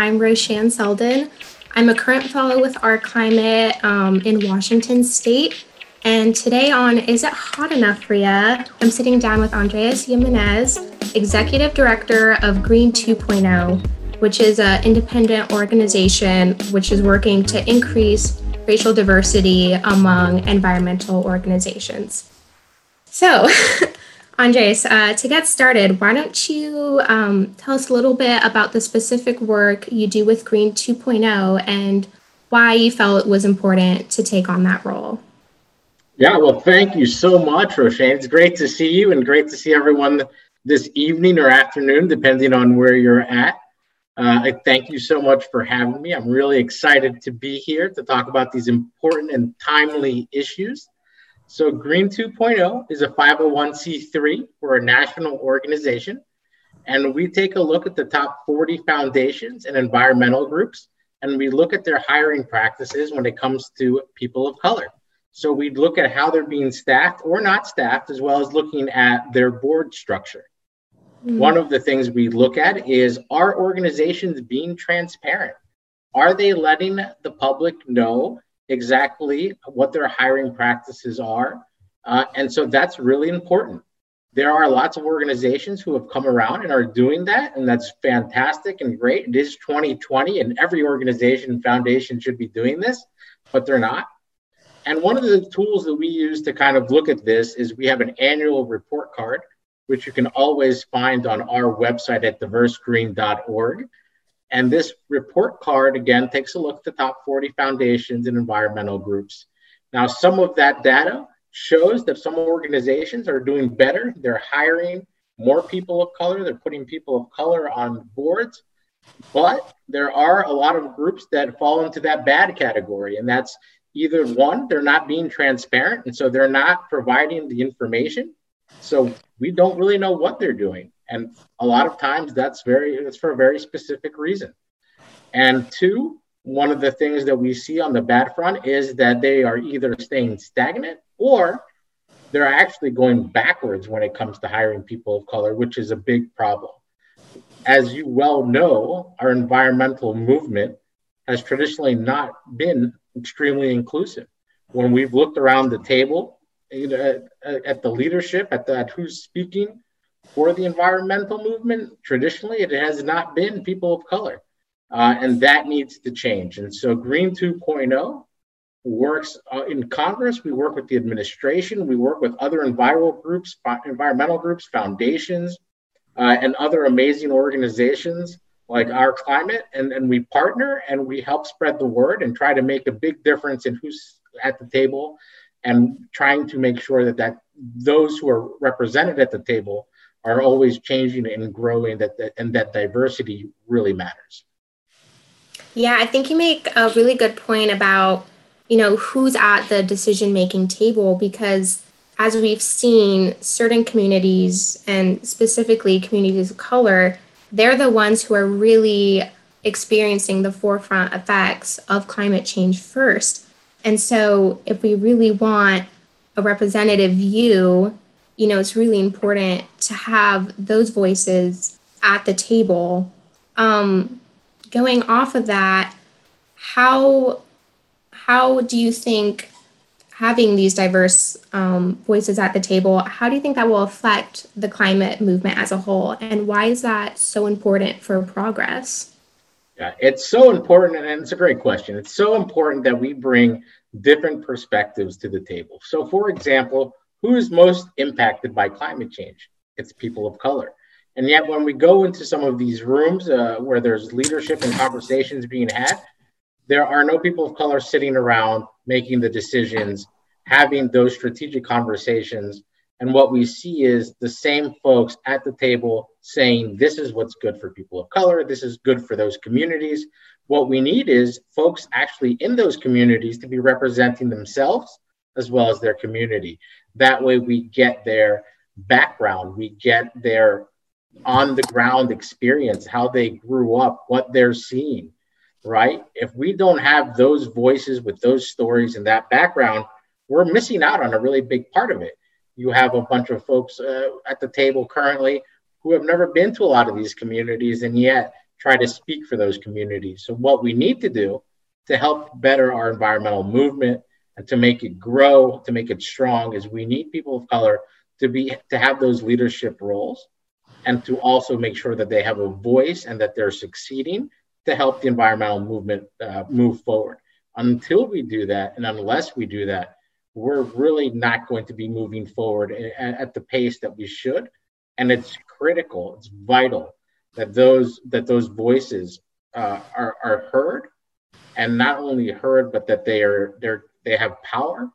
I'm Roshan Selden. I'm a current fellow with Our Climate um, in Washington State. And today on Is It Hot Enough Ya? I'm sitting down with Andres Jimenez, Executive Director of Green 2.0, which is an independent organization which is working to increase racial diversity among environmental organizations. So, Andres, uh, to get started, why don't you um, tell us a little bit about the specific work you do with Green 2.0 and why you felt it was important to take on that role? Yeah, well, thank you so much, Roshane. It's great to see you and great to see everyone this evening or afternoon, depending on where you're at. Uh, I thank you so much for having me. I'm really excited to be here to talk about these important and timely issues. So Green 2.0 is a 501c3. We're a national organization, and we take a look at the top 40 foundations and environmental groups, and we look at their hiring practices when it comes to people of color. So we'd look at how they're being staffed or not staffed, as well as looking at their board structure. Mm-hmm. One of the things we look at is are organizations being transparent? Are they letting the public know exactly what their hiring practices are. Uh, and so that's really important. There are lots of organizations who have come around and are doing that, and that's fantastic and great. It is 2020, and every organization and foundation should be doing this, but they're not. And one of the tools that we use to kind of look at this is we have an annual report card, which you can always find on our website at diversegreen.org. And this report card, again, takes a look at the top 40 foundations and environmental groups. Now, some of that data shows that some organizations are doing better. They're hiring more people of color, they're putting people of color on boards. But there are a lot of groups that fall into that bad category. And that's either one, they're not being transparent. And so they're not providing the information. So we don't really know what they're doing. And a lot of times that's very that's for a very specific reason. And two, one of the things that we see on the bad front is that they are either staying stagnant or they're actually going backwards when it comes to hiring people of color, which is a big problem. As you well know, our environmental movement has traditionally not been extremely inclusive. When we've looked around the table you at, at the leadership, at, the, at who's speaking, for the environmental movement, traditionally, it has not been people of color. Uh, and that needs to change. And so Green 2.0 works uh, in Congress. We work with the administration. We work with other environmental groups, environmental groups, foundations, uh, and other amazing organizations like Our Climate. And, and we partner and we help spread the word and try to make a big difference in who's at the table and trying to make sure that, that those who are represented at the table are always changing and growing that, that and that diversity really matters. Yeah i think you make a really good point about you know who's at the decision making table because as we've seen certain communities and specifically communities of color they're the ones who are really experiencing the forefront effects of climate change first. And so if we really want a representative view you know, it's really important to have those voices at the table. Um, going off of that, how how do you think having these diverse um, voices at the table, how do you think that will affect the climate movement as a whole, and why is that so important for progress? Yeah, it's so important, and it's a great question. It's so important that we bring different perspectives to the table. So, for example, who is most impacted by climate change? It's people of color. And yet, when we go into some of these rooms uh, where there's leadership and conversations being had, there are no people of color sitting around making the decisions, having those strategic conversations. And what we see is the same folks at the table saying, This is what's good for people of color, this is good for those communities. What we need is folks actually in those communities to be representing themselves as well as their community. That way, we get their background, we get their on the ground experience, how they grew up, what they're seeing, right? If we don't have those voices with those stories and that background, we're missing out on a really big part of it. You have a bunch of folks uh, at the table currently who have never been to a lot of these communities, and yet try to speak for those communities. So, what we need to do to help better our environmental movement to make it grow, to make it strong, is we need people of color to be to have those leadership roles and to also make sure that they have a voice and that they're succeeding to help the environmental movement uh, move forward. Until we do that, and unless we do that, we're really not going to be moving forward at, the pace that we should. And it's critical, it's vital that those that those voices uh, are, are heard, and not only heard, but that they are they're they have power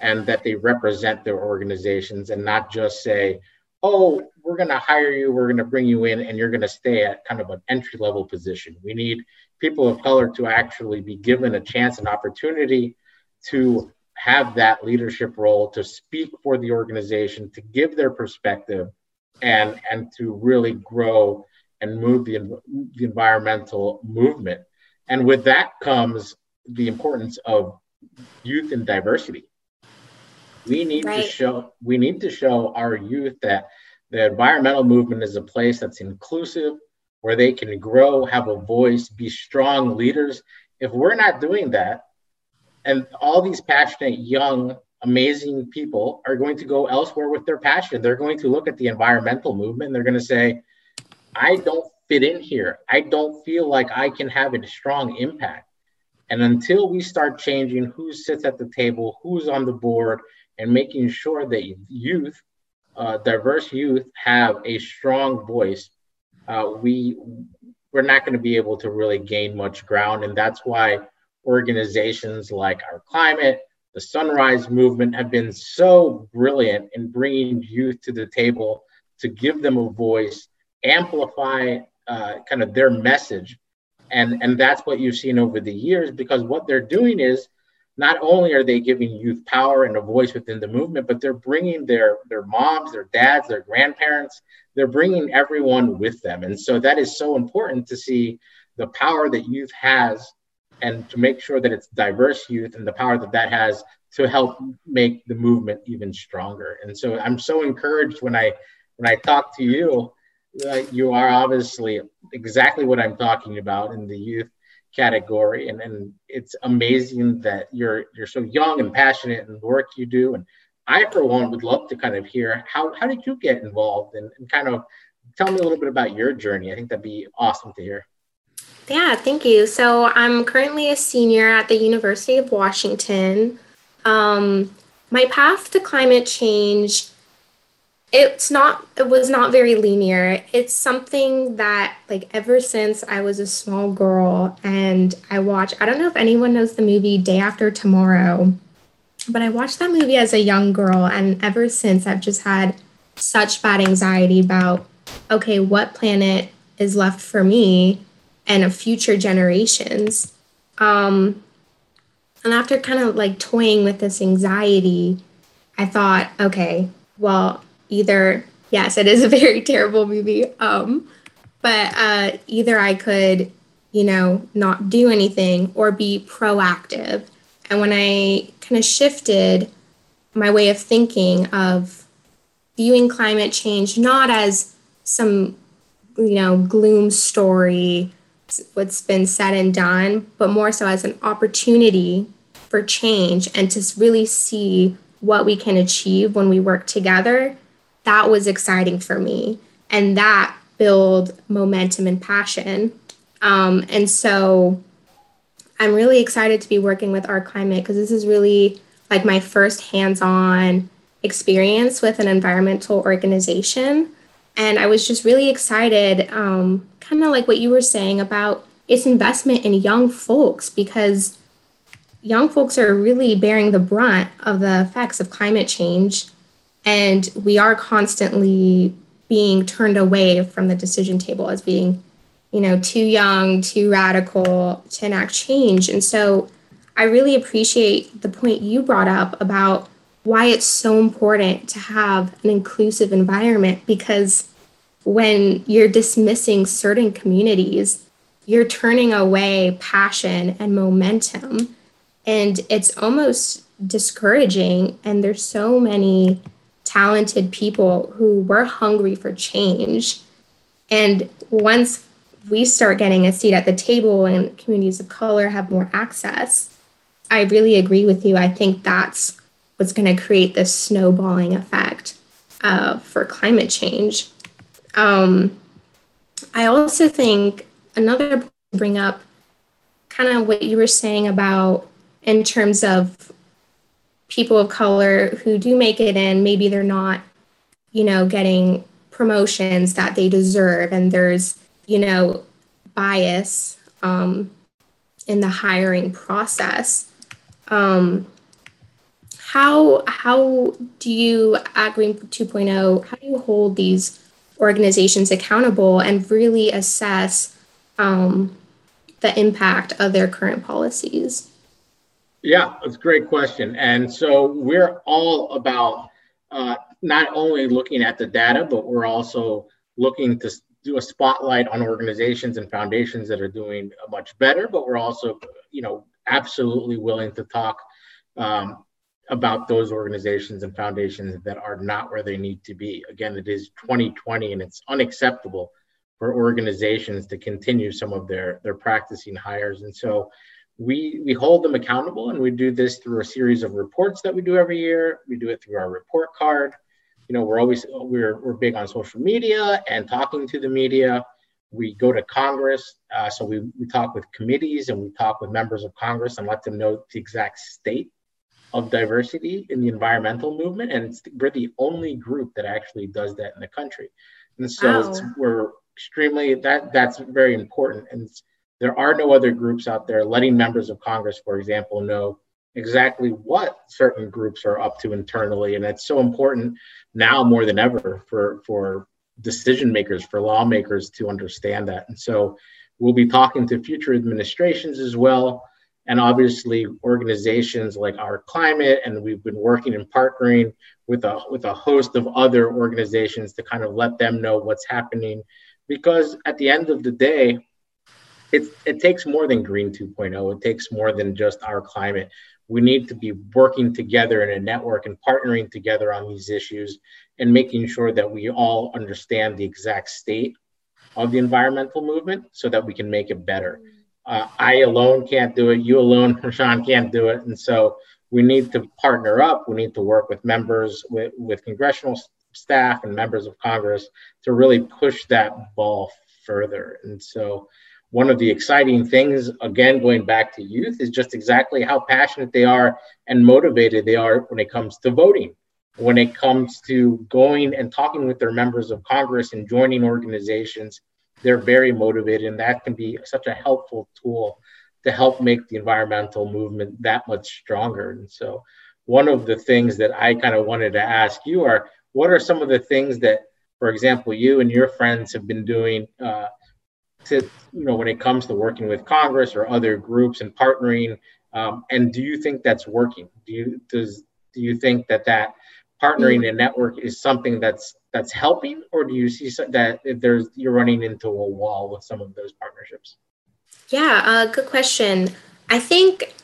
and that they represent their organizations and not just say, oh, we're going to hire you, we're going to bring you in, and you're going to stay at kind of an entry level position. We need people of color to actually be given a chance and opportunity to have that leadership role, to speak for the organization, to give their perspective, and, and to really grow and move the, the environmental movement. And with that comes the importance of youth and diversity we need right. to show we need to show our youth that the environmental movement is a place that's inclusive, where they can grow, have a voice, be strong leaders. If we're not doing that, and all these passionate, young, amazing people are going to go elsewhere with their passion, they're going to look at the environmental movement and they're going to say, I don't fit in here. I don't feel like I can have a strong impact. And until we start changing who sits at the table, who's on the board, and making sure that youth, uh, diverse youth, have a strong voice, uh, we we're not going to be able to really gain much ground, and that's why organizations like our climate, the Sunrise Movement, have been so brilliant in bringing youth to the table to give them a voice, amplify uh, kind of their message, and and that's what you've seen over the years because what they're doing is not only are they giving youth power and a voice within the movement, but they're bringing their their moms, their dads, their grandparents. They're bringing everyone with them, and so that is so important to see the power that youth has, and to make sure that it's diverse youth and the power that that has to help make the movement even stronger. And so I'm so encouraged when I when I talk to you. Uh, you are obviously exactly what I'm talking about in the youth category and, and it's amazing that you're you're so young and passionate in the work you do and i for one would love to kind of hear how, how did you get involved and, and kind of tell me a little bit about your journey. I think that'd be awesome to hear. Yeah thank you. So i'm currently a senior at the university of washington. Um, my path to climate change it's not it was not very linear. It's something that like ever since i was a small girl and i watch i don't know if anyone knows the movie day after tomorrow but i watched that movie as a young girl and ever since i've just had such bad anxiety about okay what planet is left for me and future generations. Um and after kind of like toying with this anxiety i thought okay well either yes, it is a very terrible movie. Um, but uh, either I could, you know, not do anything or be proactive. And when I kind of shifted my way of thinking of viewing climate change not as some, you know, gloom story, what's been said and done, but more so as an opportunity for change and to really see what we can achieve when we work together that was exciting for me. And that build momentum and passion. Um, and so I'm really excited to be working with Our Climate because this is really like my first hands on experience with an environmental organization. And I was just really excited, um, kind of like what you were saying about its investment in young folks because young folks are really bearing the brunt of the effects of climate change and we are constantly being turned away from the decision table as being, you know, too young, too radical to enact change. And so I really appreciate the point you brought up about why it's so important to have an inclusive environment because when you're dismissing certain communities, you're turning away passion and momentum. And it's almost discouraging. And there's so many talented people who were hungry for change. And once we start getting a seat at the table and communities of color have more access, I really agree with you. I think that's what's going to create this snowballing effect uh, for climate change. Um, I also think another bring up kind of what you were saying about in terms of people of color who do make it in, maybe they're not, you know, getting promotions that they deserve, and there's, you know, bias um, in the hiring process. Um, how how do you at Green 2.0? How do you hold these organizations accountable and really assess um, the impact of their current policies? Yeah, it's a great question. And so we're all about uh, not only looking at the data, but we're also looking to do a spotlight on organizations and foundations that are doing much better. But we're also, you know, absolutely willing to talk um, about those organizations and foundations that are not where they need to be. Again, it is 2020 and it's unacceptable for organizations to continue some of their their practicing hires. And so we we hold them accountable and we do this through a series of reports that we do every year. We do it through our report card. You know we're always we're, we're big on social media and talking to the media. We go to congress uh, so we, we talk with committees and we talk with members of congress and let them know the exact state of diversity in the environmental movement. And we're the only group that actually does that in the country. And so wow. we're extremely that that's very important. And there are no other groups out there letting members of Congress, for example, know exactly what certain groups are up to internally. And it's so important now more than ever for, for decision makers, for lawmakers to understand that. And so we'll be talking to future administrations as well. And obviously organizations like our climate, and we've been working and partnering with a with a host of other organizations to kind of let them know what's happening. Because at the end of the day, it, it takes more than green 2.0 it takes more than just our climate. We need to be working together in a network and partnering together on these issues and making sure that we all understand the exact state of the environmental movement so that we can make it better. Uh, i alone can't do it. You alone sean can't do it. And so we need to partner up. We need to work with members with, with congressional staff and members of congress to really push that ball further. And so one of the exciting things, again, going back to youth, is just exactly how passionate they are and motivated they are when it comes to voting, when it comes to going and talking with their members of Congress and joining organizations. They're very motivated, and that can be such a helpful tool to help make the environmental movement that much stronger. And so, one of the things that I kind of wanted to ask you are what are some of the things that, for example, you and your friends have been doing? Uh, to you know when it comes to working with Congress or other groups and partnering? Um, and do you think that's working? Do you does do you think that that partnering and network is something that's that's helping, or do you see that there's you're running into a wall with some of those partnerships? Yeah, uh, good question. I think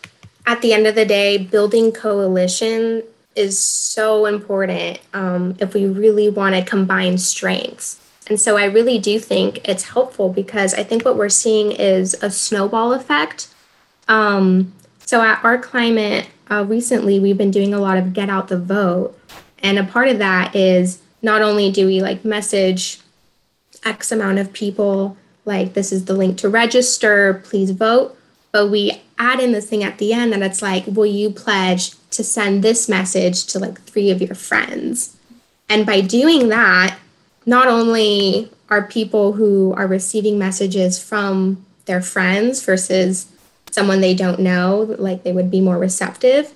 at the end of the day, building coalition is so important um, if we really want to combine strengths. And so I really do think it's helpful because I think what we're seeing is a snowball effect. Um, so at our climate, uh, recently we've been doing a lot of get out the vote. And a part of that is not only do we like message X amount of people, like this is the link to register, please vote, but we add in this thing at the end that it's like, will you pledge to send this message to like three of your friends? And by doing that, not only are people who are receiving messages from their friends versus someone they don't know, like they would be more receptive,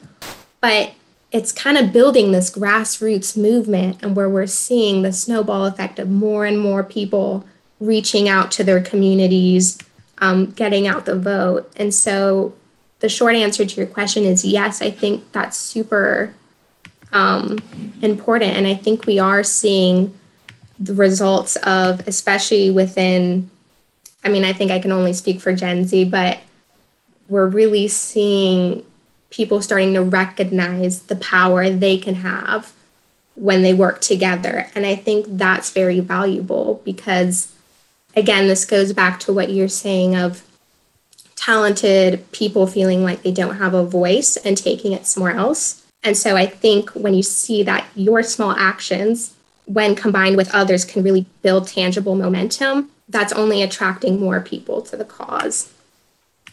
but it's kind of building this grassroots movement and where we're seeing the snowball effect of more and more people reaching out to their communities, um, getting out the vote. And so the short answer to your question is yes, I think that's super um, important. And I think we are seeing the results of, especially within, I mean, I think I can only speak for Gen Z, but we're really seeing people starting to recognize the power they can have when they work together. And I think that's very valuable because again, this goes back to what you're saying of talented people feeling like they don't have a voice and taking it somewhere else. And so I think when you see that your small actions, when combined with others, can really build tangible momentum, that's only attracting more people to the cause.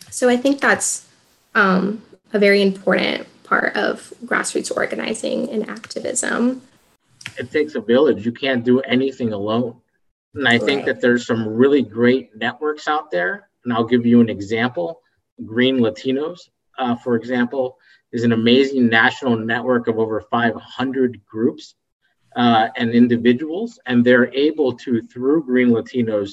So I think that's um, a very important part of grassroots organizing and activism. It takes a village. You can't do anything alone. And I right. think that there's some really great networks out there. And I'll give you an example. Green Latinos, uh, for example, is an amazing national network of over 500 groups uh, and individuals. And they're able to, through Green Latinos,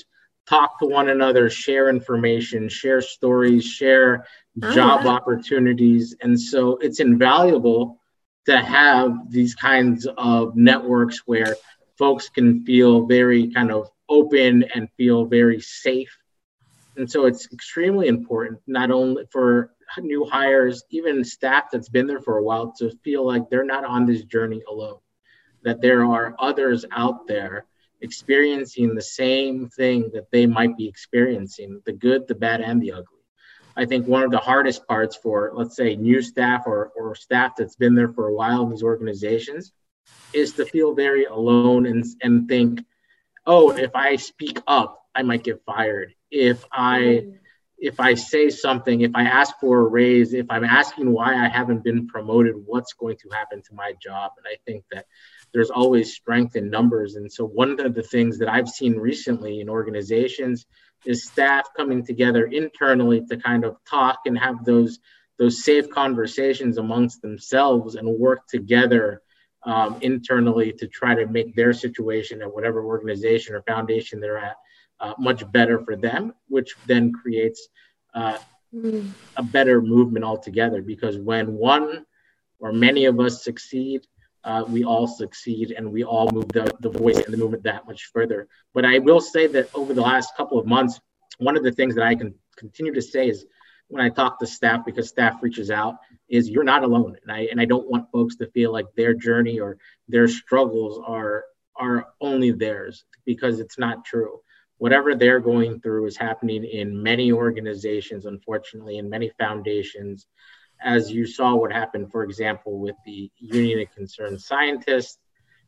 talk to one another, share information, share stories, share oh, job wow. opportunities. And so it's invaluable to have these kinds of networks where folks can feel very kind of open and feel very safe. And so it's extremely important, not only for new hires, even staff that's been there for a while, to feel like they're not on this journey alone, that there are others out there experiencing the same thing that they might be experiencing the good, the bad, and the ugly. I think one of the hardest parts for, let's say, new staff or, or staff that's been there for a while in these organizations is to feel very alone and, and think, oh, if I speak up, I might get fired. If I mm-hmm. if I say something, if I ask for a raise, if I'm asking why I haven't been promoted, what's going to happen to my job? And I think that there's always strength in numbers. And so one of the things that I've seen recently in organizations is staff coming together internally to kind of talk and have those those safe conversations amongst themselves and work together um, internally to try to make their situation at whatever organization or foundation they're at uh, much better for them, which then creates uh, mm. a better movement altogether. Because when one or many of us succeed, uh, we all succeed and we all move the, the voice and the movement that much further. But I will say that over the last couple of months, one of the things that I can continue to say is when I talk to staff, because staff reaches out, is you're not alone. And I and I don't want folks to feel like their journey or their struggles are are only theirs because it's not true. Whatever they're going through is happening in many organizations, unfortunately, in many foundations. As you saw what happened, for example, with the Union of Concerned Scientists,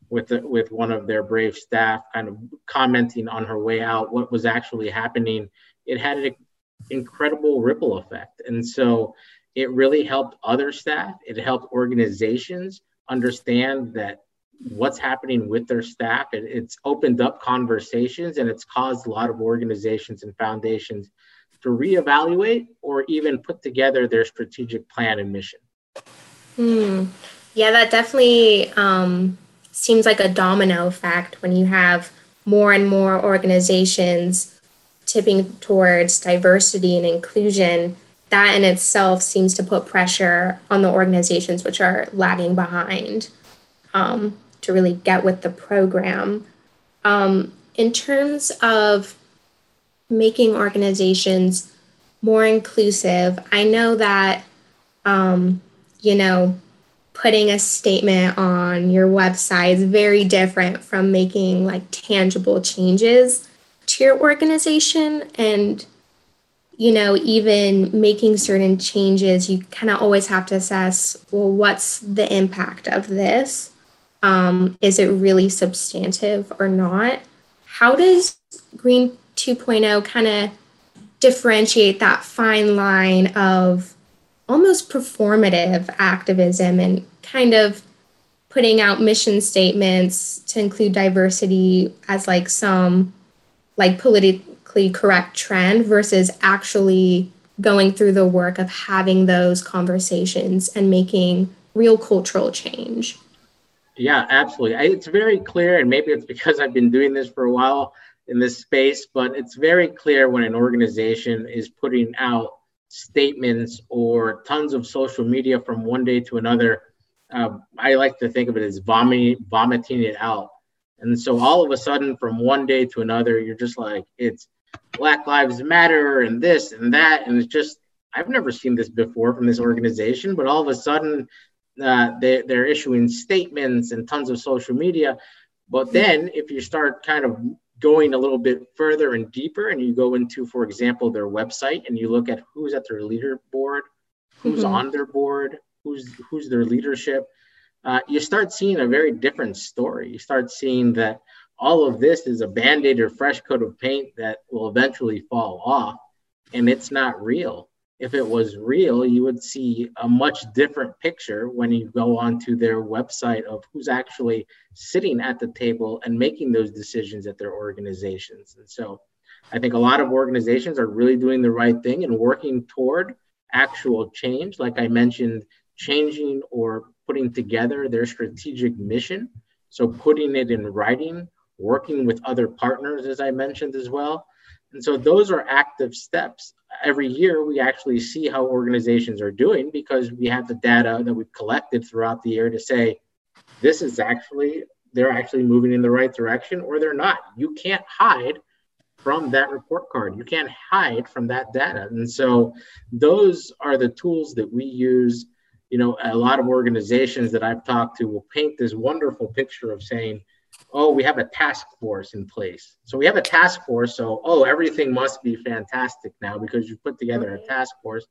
with the, with one of their brave staff kind of commenting on her way out what was actually happening, it had an incredible ripple effect. And so it really helped other staff, it helped organizations understand that what's happening with their staff. It, it's opened up conversations and it's caused a lot of organizations and foundations to reevaluate or even put together their strategic plan and mission. Hmm. Yeah, that definitely um, seems like a domino effect when you have more and more organizations tipping towards diversity and inclusion. That in itself seems to put pressure on the organizations which are lagging behind. Um, to really get with the program. Um, in terms of making organizations more inclusive, I know that, um, you know, putting a statement on your website is very different from making like tangible changes to your organization. And, you know, even making certain changes, you kind of always have to assess well, what's the impact of this? Um, is it really substantive or not? How does Green 2.0 kind of differentiate that fine line of almost performative activism and kind of putting out mission statements to include diversity as like some like politically correct trend versus actually going through the work of having those conversations and making real cultural change yeah, absolutely. It's very clear, and maybe it's because I've been doing this for a while in this space, but it's very clear when an organization is putting out statements or tons of social media from one day to another. Uh, I like to think of it as vomiting, vomiting it out. And so all of a sudden, from one day to another, you're just like, it's Black Lives Matter and this and that. And it's just, I've never seen this before from this organization, but all of a sudden, uh, they, they're issuing statements and tons of social media. But then if you start kind of going a little bit further and deeper and you go into for example their website and you look at who's at their leaderboard who's mm-hmm. on their board who's who's their leadership. Uh, you start seeing a very different story. You start seeing that all of this is a band-aid or fresh coat of paint that will eventually fall off and it's not real if it was real, you would see a much different picture when you go onto their website of who's actually sitting at the table and making those decisions at their organizations. And so I think a lot of organizations are really doing the right thing and working toward actual change. Like I mentioned, changing or putting together their strategic mission. So putting it in writing, working with other partners, as I mentioned as well. And so those are active steps every year we actually see how organizations are doing because we have the data that we've collected throughout the year to say this is actually they're actually moving in the right direction or they're not. You can't hide from that report card. You can't hide from that data. And so those are the tools that we use. You know a lot of organizations that i've talked to will paint this wonderful picture of saying oh, we have a task force in place. So we have a task force. So, oh, everything must be fantastic now because you put together a task force.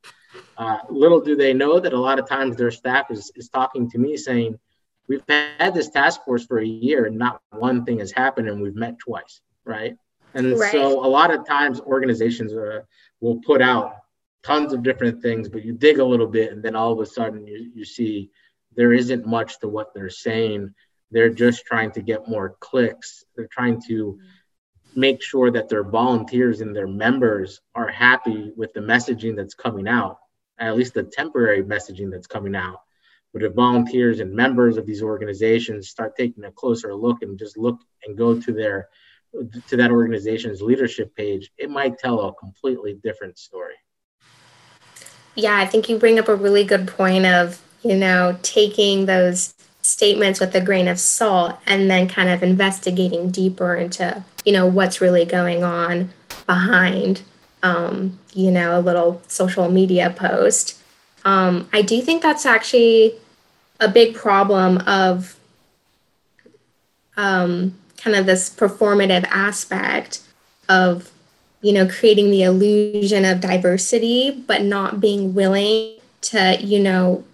Uh, little do they know that a lot of times their staff is, is talking to me saying, we've had this task force for a year and not one thing has happened and we've met twice, right? And right. so a lot of times organizations uh, will put out tons of different things, but you dig a little bit and then all of a sudden you, you see there isn't much to what they're saying they're just trying to get more clicks. They're trying to make sure that their volunteers and their members are happy with the messaging that's coming out, at least the temporary messaging that's coming out. But if volunteers and members of these organizations start taking a closer look and just look and go to their to that organization's leadership page, it might tell a completely different story. Yeah, I think you bring up a really good point of, you know, taking those statements with a grain of salt and then kind of investigating deeper into you know what's really going on behind um, you know a little social media post. Um, i do think that's actually a big problem of um, kind of this performative aspect of you know creating the illusion of diversity but not being willing to you know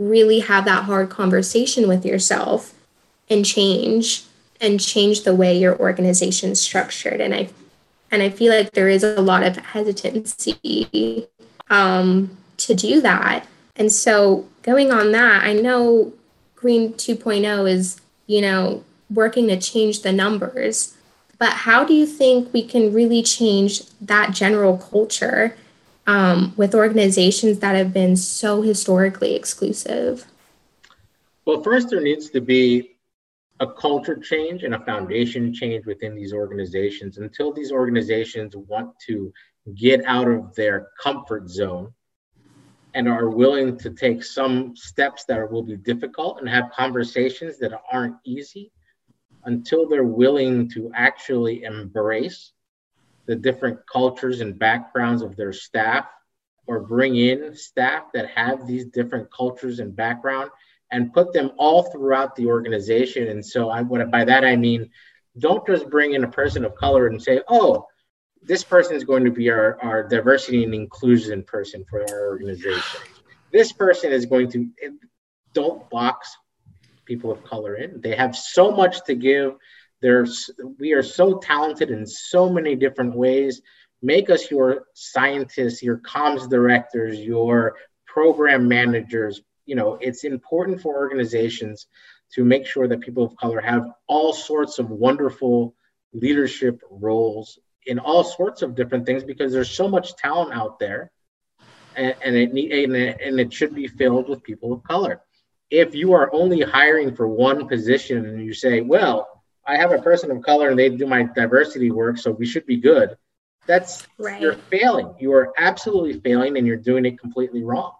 really have that hard conversation with yourself and change and change the way your organization is structured. And i and i feel like there is a lot of hesitancy um, to do that. And so going on that i know green 2.0 is you know working to change the numbers but how do you think we can really change that general culture um, with organizations that have been so historically exclusive? Well, first, there needs to be a culture change and a foundation change within these organizations until these organizations want to get out of their comfort zone and are willing to take some steps that will be difficult and have conversations that aren't easy until they're willing to actually embrace the different cultures and backgrounds of their staff or bring in staff that have these different cultures and background and put them all throughout the organization. And so I what by that I mean don't just bring in a person of color and say, oh, this person is going to be our, our diversity and inclusion person for our organization. This person is going to don't box people of color in. They have so much to give there's we are so talented in so many different ways. Make us your scientists, your comms directors, your program managers. You know, it's important for organizations to make sure that people of color have all sorts of wonderful leadership roles in all sorts of different things because there's so much talent out there and, and it need, and it, and it should be filled with people of color if you are only hiring for one position and you say well I have a person of color and they do my diversity work, so we should be good. That's right. you're failing. You are absolutely failing and you're doing it completely wrong.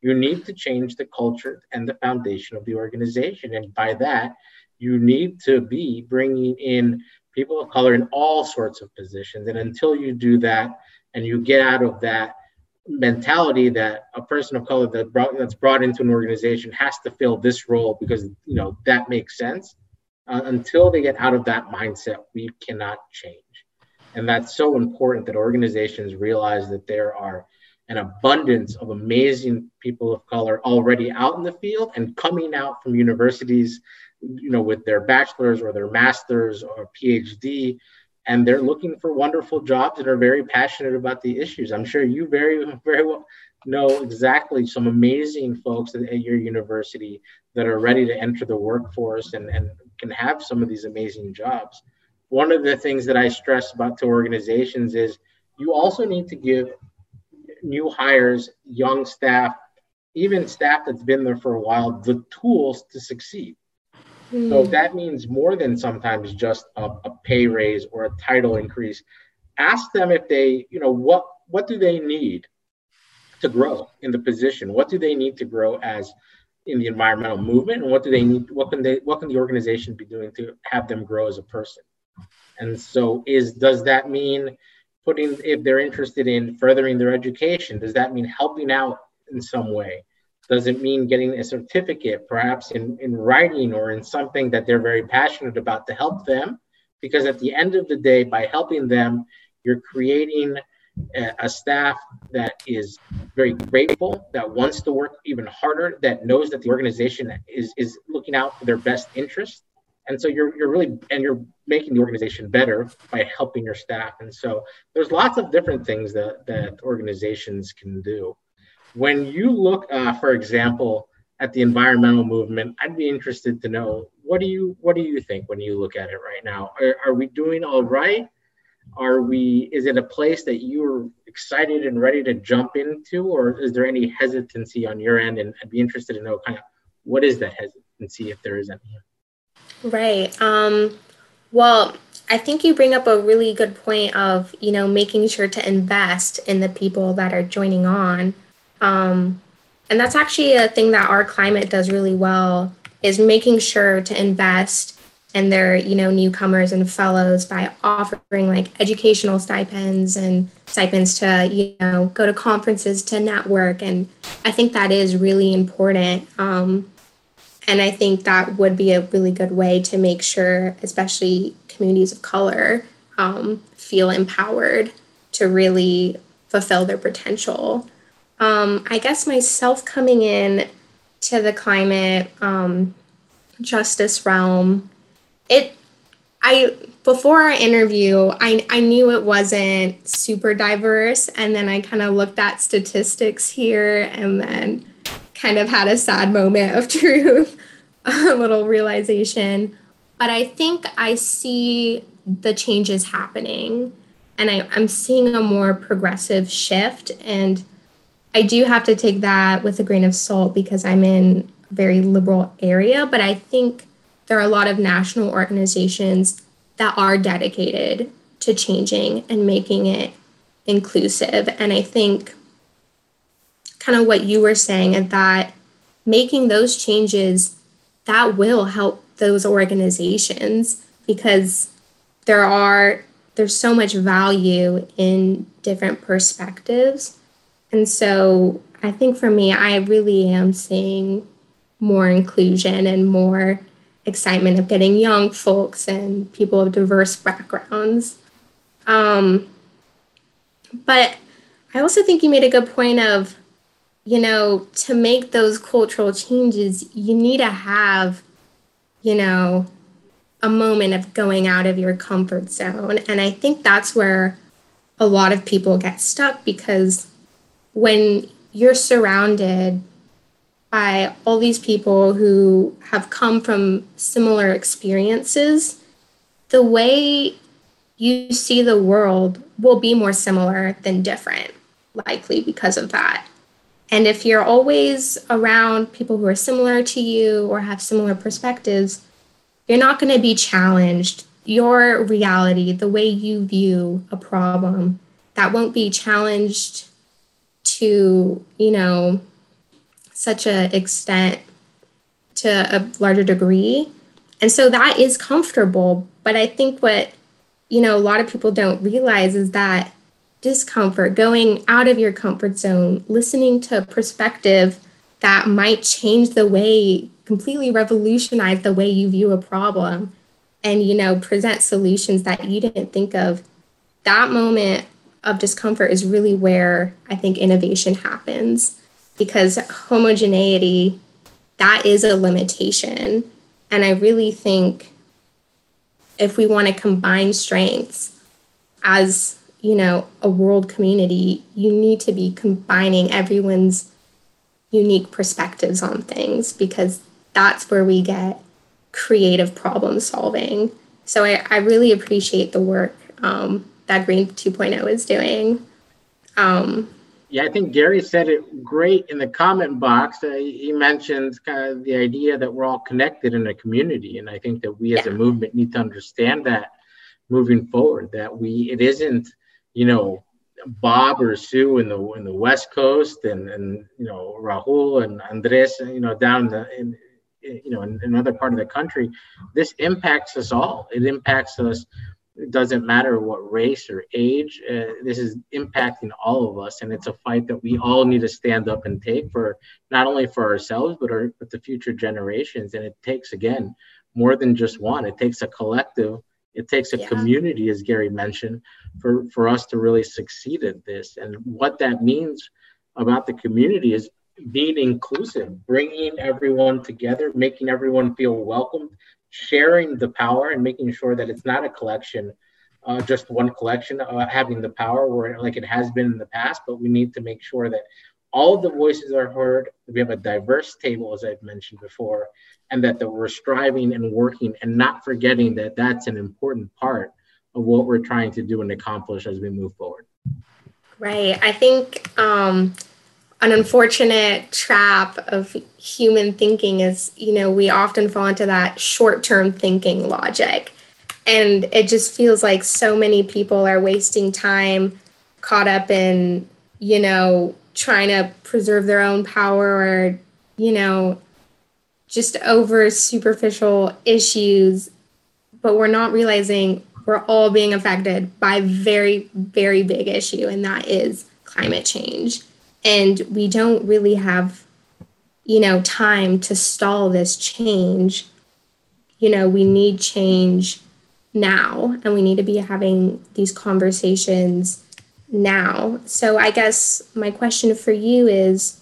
You need to change the culture and the foundation of the organization. And by that, you need to be bringing in people of color in all sorts of positions. And until you do that and you get out of that mentality that a person of color that brought, that's brought into an organization has to fill this role because you know that makes sense uh, until they get out of that mindset, we cannot change. And that's so important that organizations realize that there are an abundance of amazing people of color already out in the field and coming out from universities, you know, with their bachelor's or their master's or PhD, and they're looking for wonderful jobs and are very passionate about the issues. I'm sure you very, very well know exactly some amazing folks at, your university that are ready to enter the workforce and, and can have some of these amazing jobs. One of the things that I stress about to organizations is you also need to give new hires, young staff, even staff that's been there for a while, the tools to succeed. Mm. So hmm. that means more than sometimes just a, a pay raise or a title increase. Ask them if they, you know, what what do they need to grow in the position? What do they need to grow as in the environmental movement, and what do they need? What can they? What can the organization be doing to have them grow as a person? And so, is does that mean putting if they're interested in furthering their education? Does that mean helping out in some way? Does it mean getting a certificate, perhaps in, in writing or in something that they're very passionate about to help them? Because at the end of the day, by helping them, you're creating a staff that is very grateful, that wants to work even harder, that knows that the organization is, is looking out for their best interest. And so you're, you're really, and you're making the organization better by helping your staff. And so there's lots of different things that, that organizations can do. When you look, uh, for example, at the environmental movement, I'd be interested to know what do you what do you think when you look at it right now? Are, are we doing all right? Are we is it a place that you're excited and ready to jump into or is there any hesitancy on your end? And i'd be interested to know kind of what is that hesitancy if there is any? Right. Um, well i think you bring up a really good point of you know making sure to invest in the people that are joining on. Um, and that's actually a thing that our climate does really well is making sure to invest and their you know newcomers and fellows by offering like educational stipends and stipends to you know go to conferences to network and i think that is really important um, and i think that would be a really good way to make sure especially communities of color um, feel empowered to really fulfill their potential. Um, i guess myself coming in to the climate um, justice realm it I before our interview, I, I knew it wasn't super diverse. And then I kind of looked at statistics here and then kind of had a sad moment of truth, a little realization. But I think I see the changes happening and I, I'm seeing a more progressive shift. And I do have to take that with a grain of salt because I'm in a very liberal area. But I think there are a lot of national organizations that are dedicated to changing and making it inclusive. And I think kind of what you were saying and that making those changes that will help those organizations because there are there's so much value in different perspectives. And so I think for me, I really am seeing more inclusion and more excitement of getting young folks and people of diverse backgrounds. Um, but I also think you made a good point of, you know, to make those cultural changes, you need to have, you know, a moment of going out of your comfort zone. And I think that's where a lot of people get stuck because when you're surrounded by all these people who have come from similar experiences, the way you see the world will be more similar than different, likely because of that. And if you're always around people who are similar to you or have similar perspectives, you're not going to be challenged. Your reality, the way you view a problem, that won't be challenged to, you know, such a extent to a larger degree. And so that is comfortable. But I think what, you know, a lot of people don't realize is that discomfort, going out of your comfort zone, listening to a perspective that might change the way, completely revolutionize the way you view a problem. and you know present solutions that you didn't think of that moment of discomfort is really where i think innovation happens because homogeneity that is a limitation and i really think if we want to combine strengths as you know a world community you need to be combining everyone's unique perspectives on things because that's where we get creative problem solving. So I, I really appreciate the work um, that Green 2.0 is doing. Um, yeah, I think Gary said it great in the comment box. Uh, he mentioned kind of the idea that we're all connected in a community, and I think that we as yeah. a movement need to understand that moving forward. That we it isn't, you know, Bob or Sue in the in the West Coast, and and you know Rahul and Andres, you know, down the in, you know, in another part of the country, this impacts us all. It impacts us. It doesn't matter what race or age. Uh, this is impacting all of us, and it's a fight that we all need to stand up and take for not only for ourselves but our but the future generations. And it takes again more than just one. It takes a collective. It takes a yeah. community, as Gary mentioned, for for us to really succeed at this. And what that means about the community is being inclusive, bringing everyone together, making everyone feel welcomed, sharing the power, and making sure that it's not a collection, uh, just one collection uh, having the power where like it has been in the past. But we need to make sure that all of the voices are heard. We have a diverse table, as I've mentioned before, and that, that we're striving and working and not forgetting that that's an important part of what we're trying to do and accomplish as we move forward. Right. I think um, an unfortunate trap of human thinking is, you know, we often fall into that short term thinking logic. And it just feels like so many people are wasting time caught up in, you know, trying to preserve their own power or, you know, just over superficial issues. But we're not realizing we're all being affected by very, very big issue, and that is climate change and we don't really have you know time to stall this change. You know we need change now and we need to be having these conversations now. So i guess my question for you is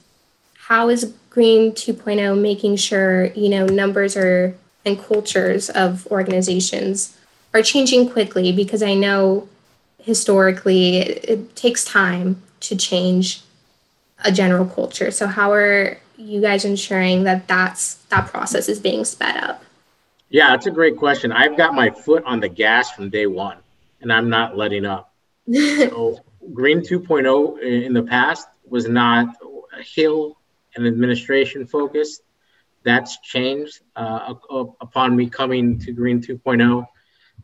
how is green 2.0 making sure you know numbers are and cultures of organizations are changing quickly? Because i know historically it, it takes time to change a general culture. So how are you guys ensuring that that's that process is being sped up? Yeah, that's a great question. I've got my foot on the gas from day one, and I'm not letting up. so Green 2.0 in the past was not a Hill and administration focused. That's changed uh, upon me coming to Green 2.0.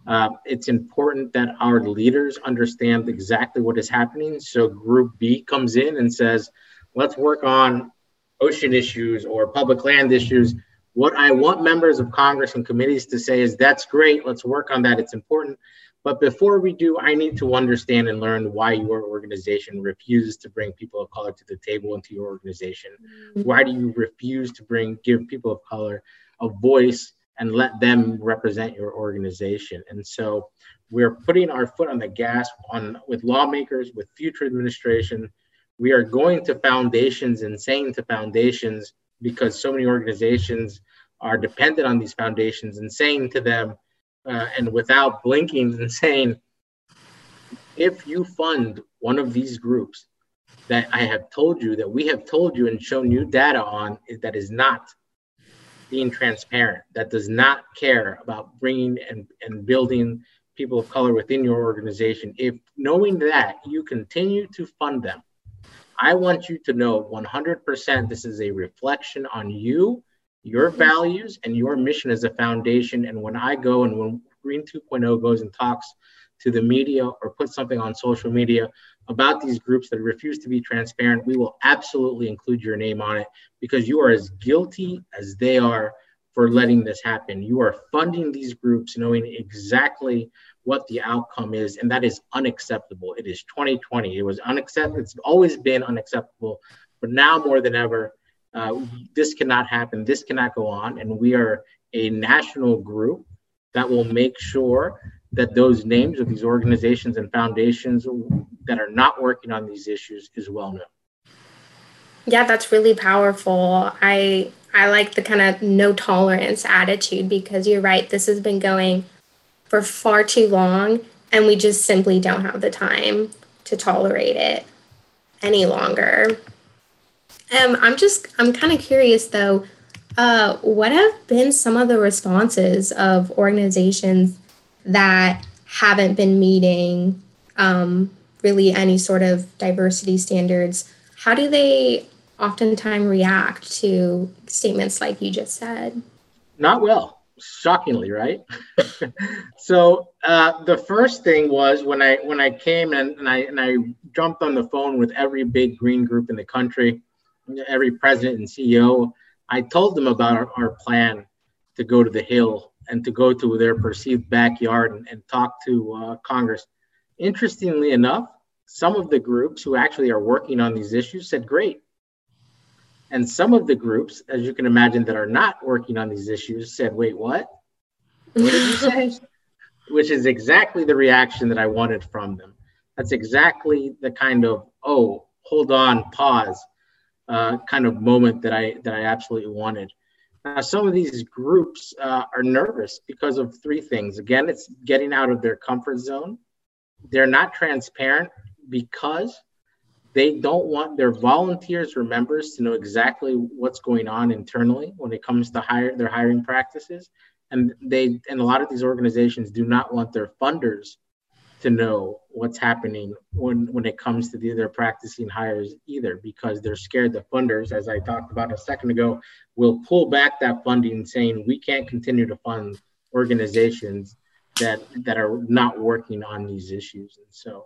Uh, it's important that our leaders understand exactly what is happening. So Group B comes in and says, let's work on ocean issues or public land issues. What I want members of Congress and committees to say is that's great, let's work on that, it's important. But before we do, I need to understand and learn why your organization refuses to bring people of color to the table into your organization. Why do you refuse to bring give people of color a voice and let them represent your organization. And so we're putting our foot on the gas on with lawmakers, with future administration. We are going to foundations and saying to foundations because so many organizations are dependent on these foundations and saying to them, uh, and without blinking and saying, if you fund one of these groups that I have told you, that we have told you and shown you data on, that is not being transparent, that does not care about bringing and, and building people of color within your organization, if knowing that you continue to fund them, I want you to know 100% this is a reflection on you, your values, and your mission as a foundation. And when I go and when Green 2.0 goes and talks to the media or put something on social media about these groups that refuse to be transparent, we will absolutely include your name on it because you are as guilty as they are for letting this happen. You are funding these groups knowing exactly what the outcome is, and that is unacceptable. It is 2020. It was unacceptable. It's always been unacceptable, but now more than ever, uh, this cannot happen. This cannot go on. And we are a national group that will make sure that those names of these organizations and foundations that are not working on these issues is well known. Yeah, that's really powerful. I I like the kind of no tolerance attitude because you're right, this has been going for far too long and we just simply don't have the time to tolerate it any longer. Um, I'm just I'm kind of curious though, uh, what have been some of the responses of organizations that haven't been meeting um, really any sort of diversity standards? How do they oftentimes react to statements like you just said? Not well, shockingly, right? so uh, the first thing was when I when I came and, and I and I jumped on the phone with every big green group in the country, every president and CEO. I told them about our, our plan to go to the Hill and to go to their perceived backyard and, and talk to uh, Congress. Interestingly enough, some of the groups who actually are working on these issues said, Great, and some of the groups, as you can imagine, that are not working on these issues said, wait, what? What did you say? Which is exactly the reaction that I wanted from them. That's exactly the kind of, oh, hold on, pause, uh, kind of moment that I that I absolutely wanted. Now, some of these groups uh, are nervous because of three things. Again, it's getting out of their comfort zone. They're not transparent because they don't want their volunteers or members to know exactly what's going on internally when it comes to hire their hiring practices and they and a lot of these organizations do not want their funders to know what's happening when when it comes to the, their practicing hires either because they're scared the funders as i talked about a second ago will pull back that funding saying we can't continue to fund organizations that that are not working on these issues and so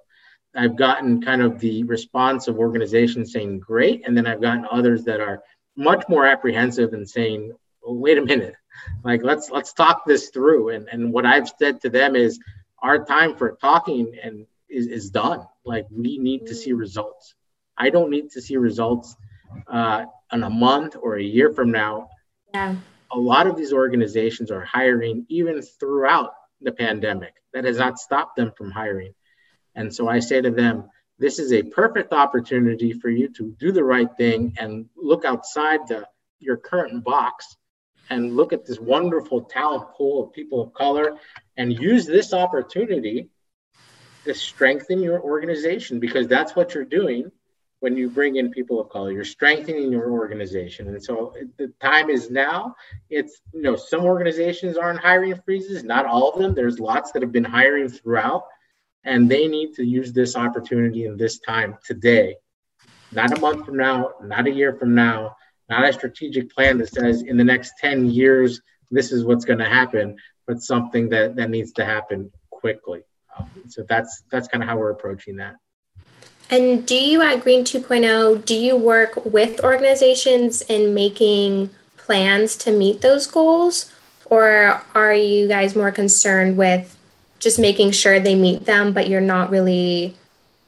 I've gotten kind of the response of organizations saying great, and then I've gotten others that are much more apprehensive and saying, well, wait a minute, like let's let's talk this through. And and what I've said to them is our time for talking and is, is done. Like we need to see results. I don't need to see results uh, in a month or a year from now. Yeah. A lot of these organizations are hiring even throughout the pandemic. That has not stopped them from hiring. And so I say to them, this is a perfect opportunity for you to do the right thing and look outside the, your current box and look at this wonderful talent pool of people of color and use this opportunity to strengthen your organization because that's what you're doing when you bring in people of color. You're strengthening your organization. And so the time is now. It's you know some organizations are in hiring freezes. Not all of them. There's lots that have been hiring throughout and they need to use this opportunity in this time today, not a month from now, not a year from now, not a strategic plan that says in the next 10 years, this is what's going to happen, but something that, that needs to happen quickly. Um, so that's that's kind of how we're approaching that. And do you at Green 2.0, do you work with organizations in making plans to meet those goals? Or are you guys more concerned with just making sure they meet them, but you're not really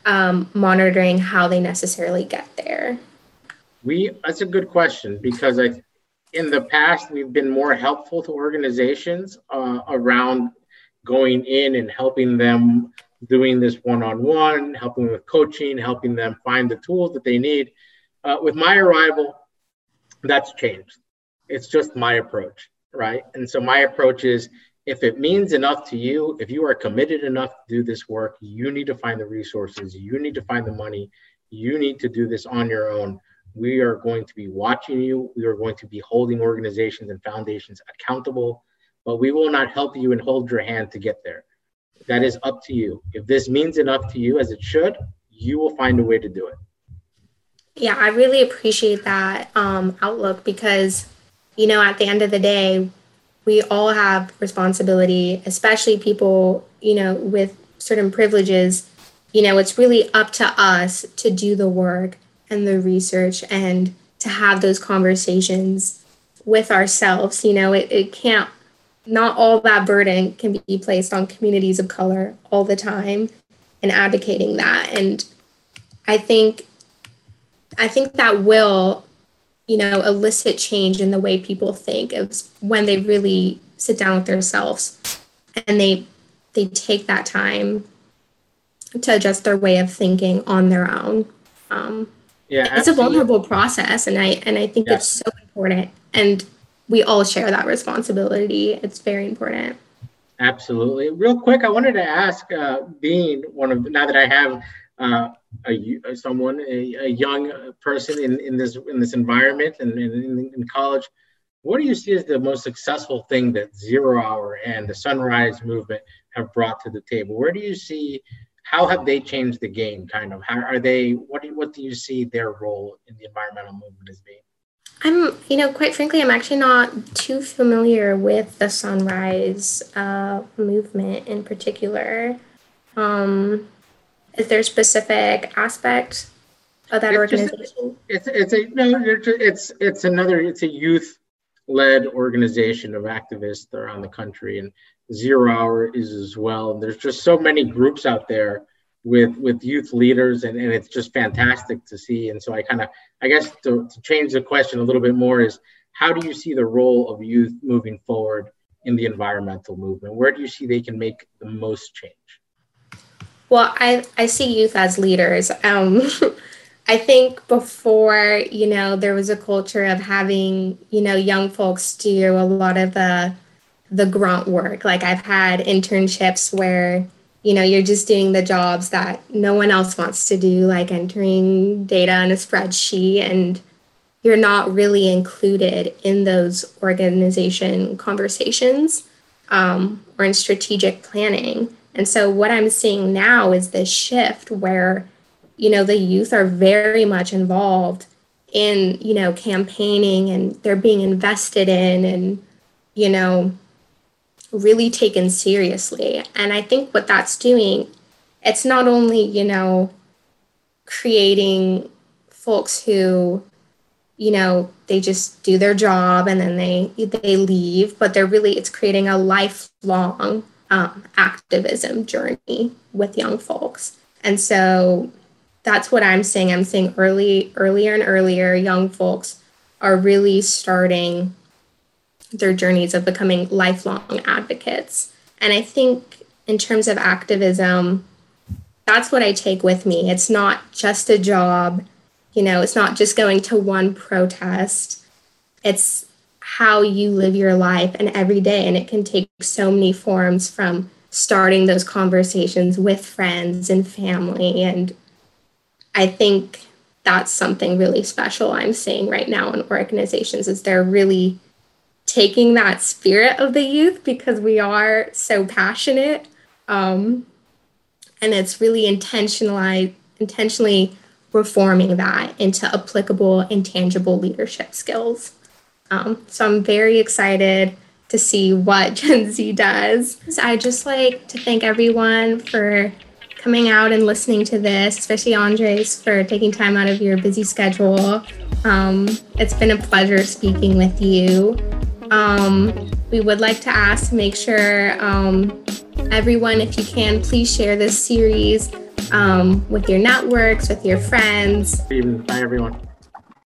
um, monitoring how they necessarily get there? We that's a good question because I, in the past, we've been more helpful to organizations uh, around going in and helping them doing this one-on-one, helping with coaching, helping them find the tools that they need. Uh, with my arrival, that's changed. It's just my approach, right? And so my approach is if it means enough to you, if you are committed enough to do this work, you need to find the resources, you need to find the money, you need to do this on your own. We are going to be watching you. We are going to be holding organizations and foundations accountable, but we will not help you and hold your hand to get there. That is up to you. If this means enough to you, as it should, you will find a way to do it. Yeah, I really appreciate that um, outlook because, you know, at the end of the day, we all have responsibility, especially people, you know, with certain privileges. You know, it's really up to us to do the work and the research and to have those conversations with ourselves. You know, it, it can't, not all that burden can be placed on communities of color all the time and advocating that. And I think, I think that will you know, elicit change in the way people think of when they really sit down with themselves and they they take that time to adjust their way of thinking on their own. Um, yeah, it's absolutely. a vulnerable process, and I and I think yeah. it's so important, and we all share that responsibility. It's very important. Absolutely. Real quick, I wanted to ask, uh, being one of now that I have uh, a, someone, a, a, young person in, in this in this environment and in, in, college, what do you see as the most successful thing that Zero Hour and the Sunrise movement have brought to the table? Where do you see how have they changed the game? Kind of how are they? What do what do you see their role in the environmental movement as being? I'm, you know, quite frankly, I'm actually not too familiar with the Sunrise uh, movement in particular. Um, is there a specific aspect of that it's organization? Just, it's it's a no, it's it's another it's a youth led organization of activists around the country, and Zero Hour is as well. And there's just so many groups out there with with youth leaders, and, and it's just fantastic to see. And so I kind of I guess to, to change the question a little bit more is how do you see the role of youth moving forward in the environmental movement? Where do you see they can make the most change? Well, I, I see youth as leaders. Um, I think before, you know, there was a culture of having, you know, young folks do a lot of the the grunt work. Like I've had internships where, you know, you're just doing the jobs that no one else wants to do, like entering data in a spreadsheet and you're not really included in those organization conversations um, or in strategic planning. And so what I'm seeing now is this shift where, you know, the youth are very much involved in, you know, campaigning and they're being invested in and, you know, really taken seriously. And I think what that's doing, it's not only, you know, creating folks who, you know, they just do their job and then they they leave, but they're really it's creating a lifelong um, activism journey with young folks. And so that's what I'm saying. I'm saying early, earlier and earlier, young folks are really starting their journeys of becoming lifelong advocates. And I think in terms of activism, that's what I take with me. It's not just a job, you know, it's not just going to one protest. It's how you live your life and every day. And it can take so many forms from starting those conversations with friends and family. And I think that's something really special I'm seeing right now in organizations is they're really taking that spirit of the youth because we are so passionate. Um, and it's really intentionally intentionally reforming that into applicable and tangible leadership skills. Um, so I'm very excited to see what Gen Z does. I just like to thank everyone for coming out and listening to this, especially Andres for taking time out of your busy schedule. Um, it's been a pleasure speaking with you. Um, we would like to ask make sure um, everyone, if you can, please share this series um, with your networks, with your friends. Good evening. Bye, everyone.